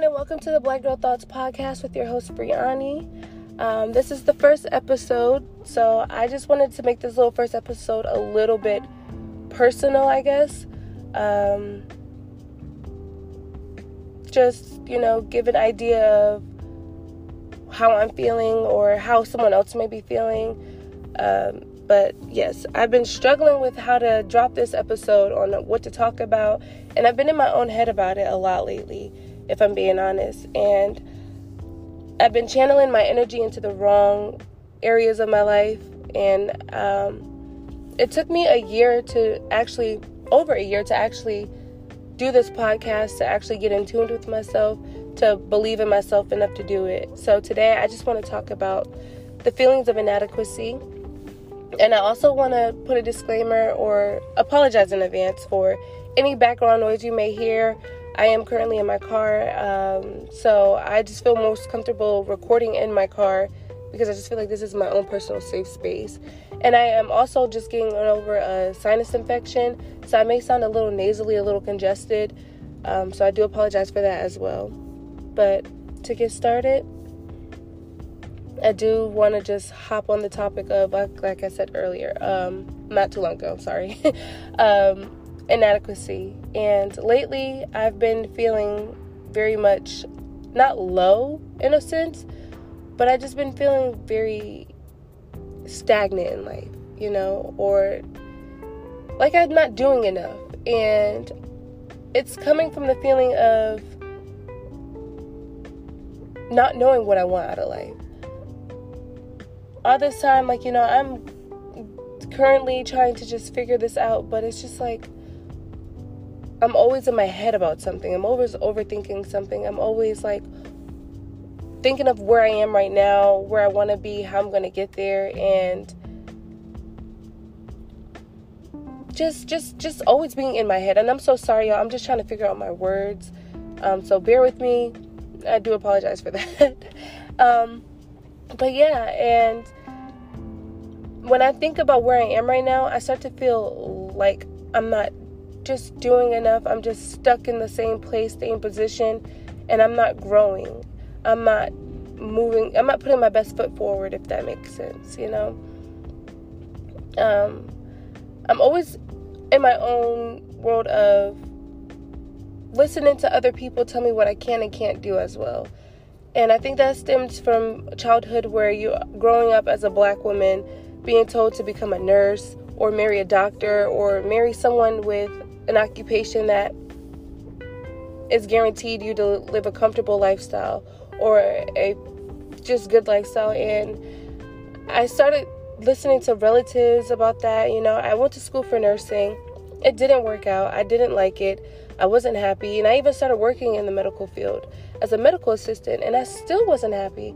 everyone, and welcome to the Black Girl Thoughts podcast with your host, Briani. Um, this is the first episode, so I just wanted to make this little first episode a little bit personal, I guess. Um, just, you know, give an idea of how I'm feeling or how someone else may be feeling. Um, but yes, I've been struggling with how to drop this episode on what to talk about, and I've been in my own head about it a lot lately, if I'm being honest. And I've been channeling my energy into the wrong areas of my life, and um, it took me a year to actually, over a year to actually do this podcast, to actually get in tune with myself, to believe in myself enough to do it. So today, I just want to talk about the feelings of inadequacy and I also want to put a disclaimer or apologize in advance for any background noise you may hear. I am currently in my car, um, so I just feel most comfortable recording in my car because I just feel like this is my own personal safe space. And I am also just getting over a sinus infection, so I may sound a little nasally, a little congested. Um, so I do apologize for that as well. But to get started, I do want to just hop on the topic of, like, like I said earlier, um, not too long ago, sorry, um, inadequacy. And lately, I've been feeling very much not low in a sense, but I've just been feeling very stagnant in life, you know, or like I'm not doing enough. And it's coming from the feeling of not knowing what I want out of life all this time, like, you know, I'm currently trying to just figure this out, but it's just like I'm always in my head about something. I'm always overthinking something. I'm always like thinking of where I am right now, where I want to be, how I'm going to get there and just just just always being in my head. And I'm so sorry y'all. I'm just trying to figure out my words. Um so bear with me. I do apologize for that. um but yeah, and when I think about where I am right now, I start to feel like I'm not just doing enough. I'm just stuck in the same place, same position, and I'm not growing. I'm not moving. I'm not putting my best foot forward, if that makes sense, you know? Um, I'm always in my own world of listening to other people tell me what I can and can't do as well. And I think that stems from childhood where you growing up as a black woman being told to become a nurse or marry a doctor or marry someone with an occupation that is guaranteed you to live a comfortable lifestyle or a just good lifestyle and I started listening to relatives about that, you know. I went to school for nursing. It didn't work out. I didn't like it. I wasn't happy and I even started working in the medical field as a medical assistant, and I still wasn't happy.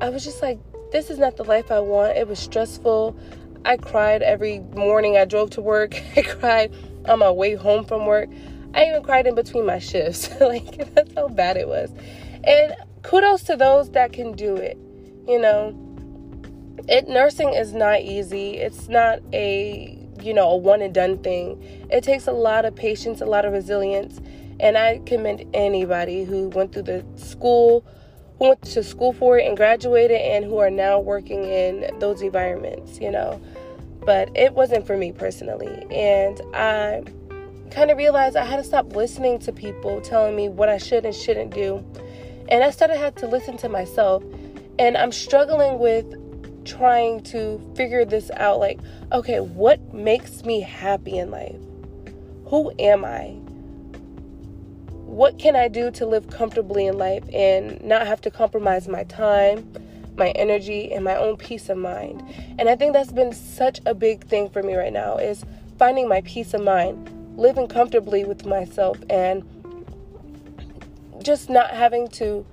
I was just like, this is not the life I want. It was stressful. I cried every morning I drove to work. I cried on my way home from work. I even cried in between my shifts. like, that's how bad it was. And kudos to those that can do it. You know, it nursing is not easy. It's not a, you know, a one and done thing. It takes a lot of patience, a lot of resilience, and I commend anybody who went through the school, who went to school for it and graduated, and who are now working in those environments, you know. But it wasn't for me personally. And I kind of realized I had to stop listening to people telling me what I should and shouldn't do. And I started had to listen to myself. And I'm struggling with trying to figure this out like, okay, what makes me happy in life? Who am I? what can I do to live comfortably in life and not have to compromise my time, my energy, and my own peace of mind? And I think that's been such a big thing for me right now is finding my peace of mind, living comfortably with myself and just not having to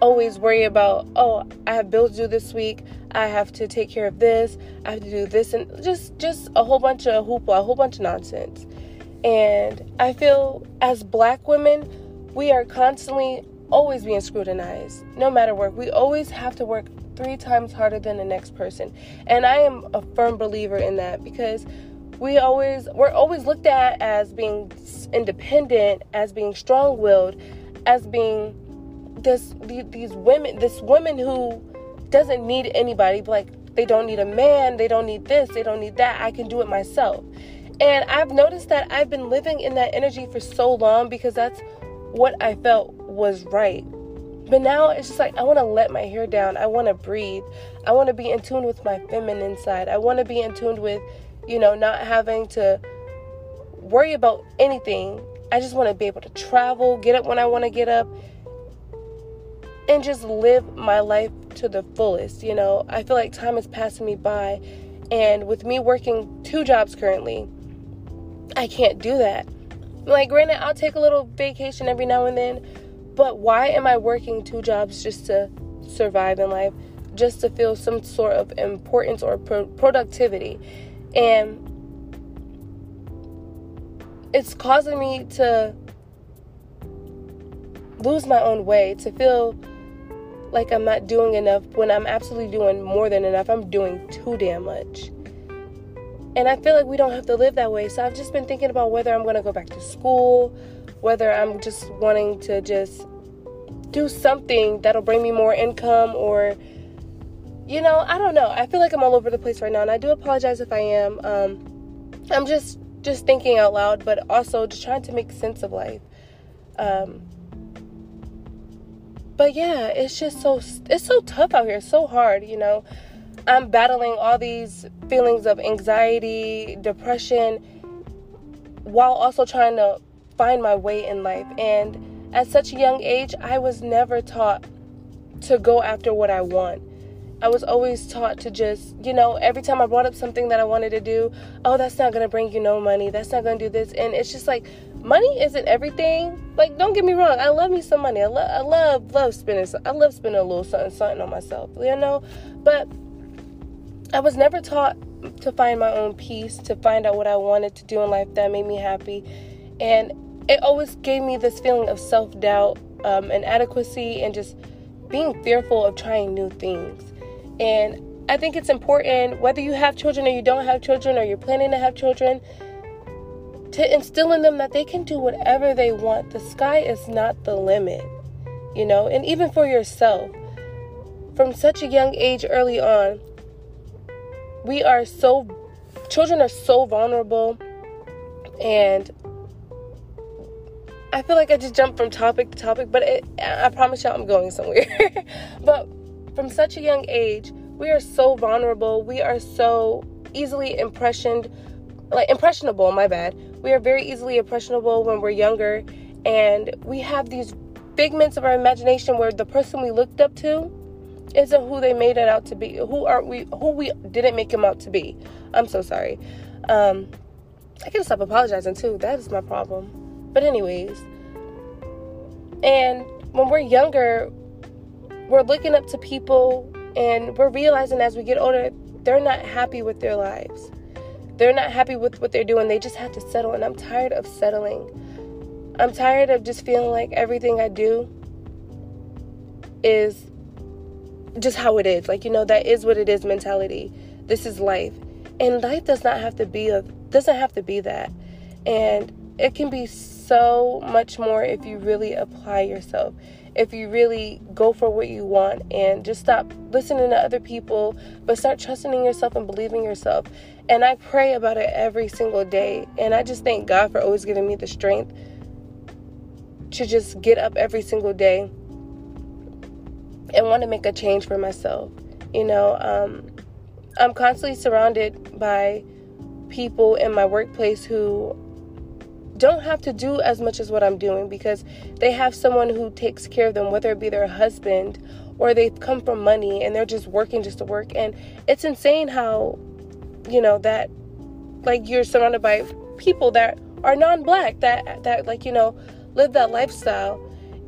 always worry about, oh, I have bills due this week. I have to take care of this. I have to do this and just just a whole bunch of hoopla, a whole bunch of nonsense. And I feel as black women, we are constantly always being scrutinized, no matter what. We always have to work three times harder than the next person. And I am a firm believer in that because we always we're always looked at as being independent, as being strong-willed, as being this these women, this woman who doesn't need anybody, like they don't need a man, they don't need this, they don't need that. I can do it myself. And I've noticed that I've been living in that energy for so long because that's what I felt was right. But now it's just like I want to let my hair down. I want to breathe. I want to be in tune with my feminine side. I want to be in tune with, you know, not having to worry about anything. I just want to be able to travel, get up when I want to get up, and just live my life to the fullest. You know, I feel like time is passing me by, and with me working two jobs currently, I can't do that. Like, granted, I'll take a little vacation every now and then, but why am I working two jobs just to survive in life, just to feel some sort of importance or pro- productivity? And it's causing me to lose my own way, to feel like I'm not doing enough when I'm absolutely doing more than enough. I'm doing too damn much. And I feel like we don't have to live that way. So I've just been thinking about whether I'm going to go back to school, whether I'm just wanting to just do something that'll bring me more income or you know, I don't know. I feel like I'm all over the place right now and I do apologize if I am. Um I'm just just thinking out loud, but also just trying to make sense of life. Um but yeah, it's just so it's so tough out here. It's so hard, you know. I'm battling all these feelings of anxiety, depression while also trying to find my way in life. And at such a young age, I was never taught to go after what I want. I was always taught to just, you know, every time I brought up something that I wanted to do, oh, that's not going to bring you no money. That's not going to do this. And it's just like, money isn't everything. Like, don't get me wrong. I love me some money. I, lo- I love, love spending. I love spending a little something, something on myself, you know? But I was never taught to find my own peace, to find out what I wanted to do in life that made me happy. And it always gave me this feeling of self doubt, um, inadequacy, and just being fearful of trying new things. And I think it's important, whether you have children or you don't have children, or you're planning to have children, to instill in them that they can do whatever they want. The sky is not the limit, you know, and even for yourself. From such a young age early on, we are so, children are so vulnerable, and I feel like I just jumped from topic to topic, but it, I promise y'all I'm going somewhere. but from such a young age, we are so vulnerable. We are so easily impressioned, like impressionable, my bad. We are very easily impressionable when we're younger, and we have these figments of our imagination where the person we looked up to isn't who they made it out to be. Who are we? Who we didn't make him out to be. I'm so sorry. Um, I can stop apologizing too. That is my problem. But anyways, and when we're younger, we're looking up to people and we're realizing as we get older, they're not happy with their lives. They're not happy with what they're doing. They just have to settle. And I'm tired of settling. I'm tired of just feeling like everything I do is just how it is. Like, you know, that is what it is mentality. This is life. And life does not have to be a doesn't have to be that. And it can be so much more if you really apply yourself if you really go for what you want and just stop listening to other people, but start trusting in yourself and believing yourself. And I pray about it every single day. And I just thank God for always giving me the strength to just get up every single day and want to make a change for myself. You know, um, I'm constantly surrounded by people in my workplace who don't have to do as much as what I'm doing because they have someone who takes care of them, whether it be their husband or they've come from money and they're just working just to work. And it's insane how, you know, that like you're surrounded by people that are non-black that that like you know live that lifestyle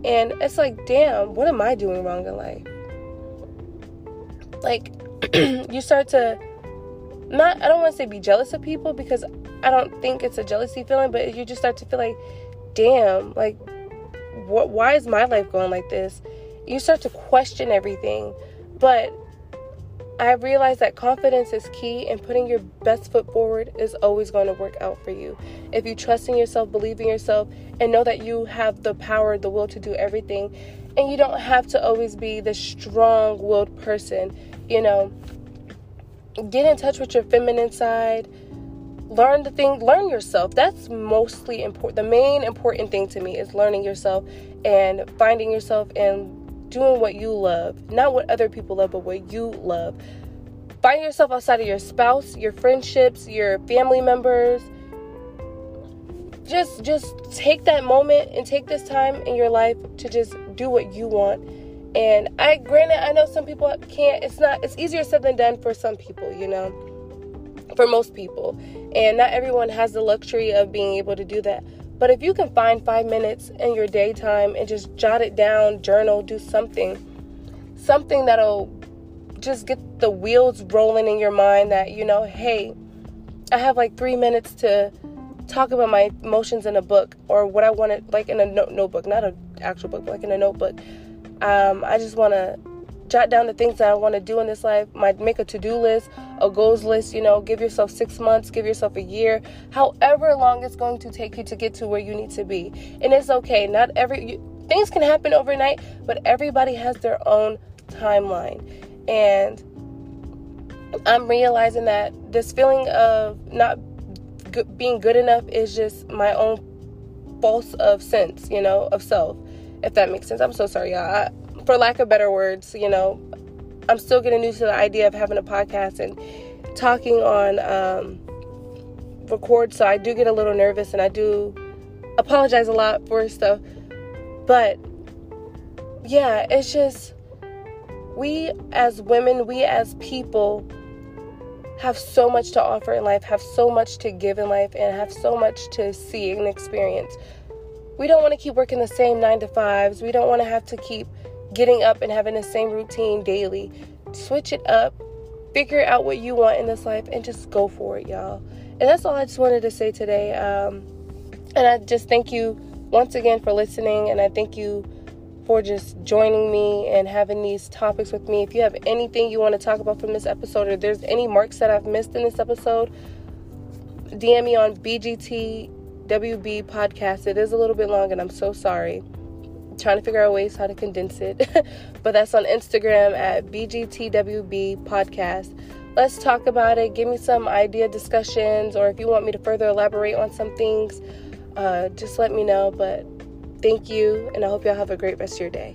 and it's like damn what am i doing wrong in life like you start to not I don't want to say be jealous of people because I don't think it's a jealousy feeling, but you just start to feel like, damn, like why is my life going like this? You start to question everything. But I realized that confidence is key and putting your best foot forward is always going to work out for you. If you trust in yourself, believe in yourself, and know that you have the power, the will to do everything, and you don't have to always be the strong willed person, you know, get in touch with your feminine side. Learn the thing, learn yourself. That's mostly important. The main important thing to me is learning yourself and finding yourself and doing what you love, not what other people love, but what you love. Find yourself outside of your spouse, your friendships, your family members. Just just take that moment and take this time in your life to just do what you want. And I granted I know some people can't it's not it's easier said than done for some people, you know. For most people. And not everyone has the luxury of being able to do that. But if you can find five minutes in your daytime and just jot it down, journal, do something, something that'll just get the wheels rolling in your mind that, you know, hey, I have like three minutes to talk about my emotions in a book or what I wanted, like in a no- notebook, not an actual book, but like in a notebook. Um, I just want to jot down the things that I want to do in this life. Might make a to-do list, a goals list, you know, give yourself 6 months, give yourself a year, however long it's going to take you to get to where you need to be. And it's okay. Not every you, things can happen overnight, but everybody has their own timeline. And I'm realizing that this feeling of not being good enough is just my own false of sense, you know, of self. If that makes sense. I'm so sorry, y'all. I, for lack of better words, you know, I'm still getting used to the idea of having a podcast and talking on um, record. So I do get a little nervous and I do apologize a lot for stuff. But yeah, it's just we as women, we as people have so much to offer in life, have so much to give in life, and have so much to see and experience. We don't want to keep working the same nine to fives. We don't want to have to keep getting up and having the same routine daily. Switch it up, figure out what you want in this life, and just go for it, y'all. And that's all I just wanted to say today. Um, and I just thank you once again for listening, and I thank you for just joining me and having these topics with me. If you have anything you want to talk about from this episode, or there's any marks that I've missed in this episode, DM me on BGTWB podcast. It is a little bit long, and I'm so sorry trying to figure out ways how to condense it. but that's on Instagram at BGTWB podcast. Let's talk about it. Give me some idea discussions, or if you want me to further elaborate on some things, uh, just let me know. But thank you, and I hope y'all have a great rest of your day.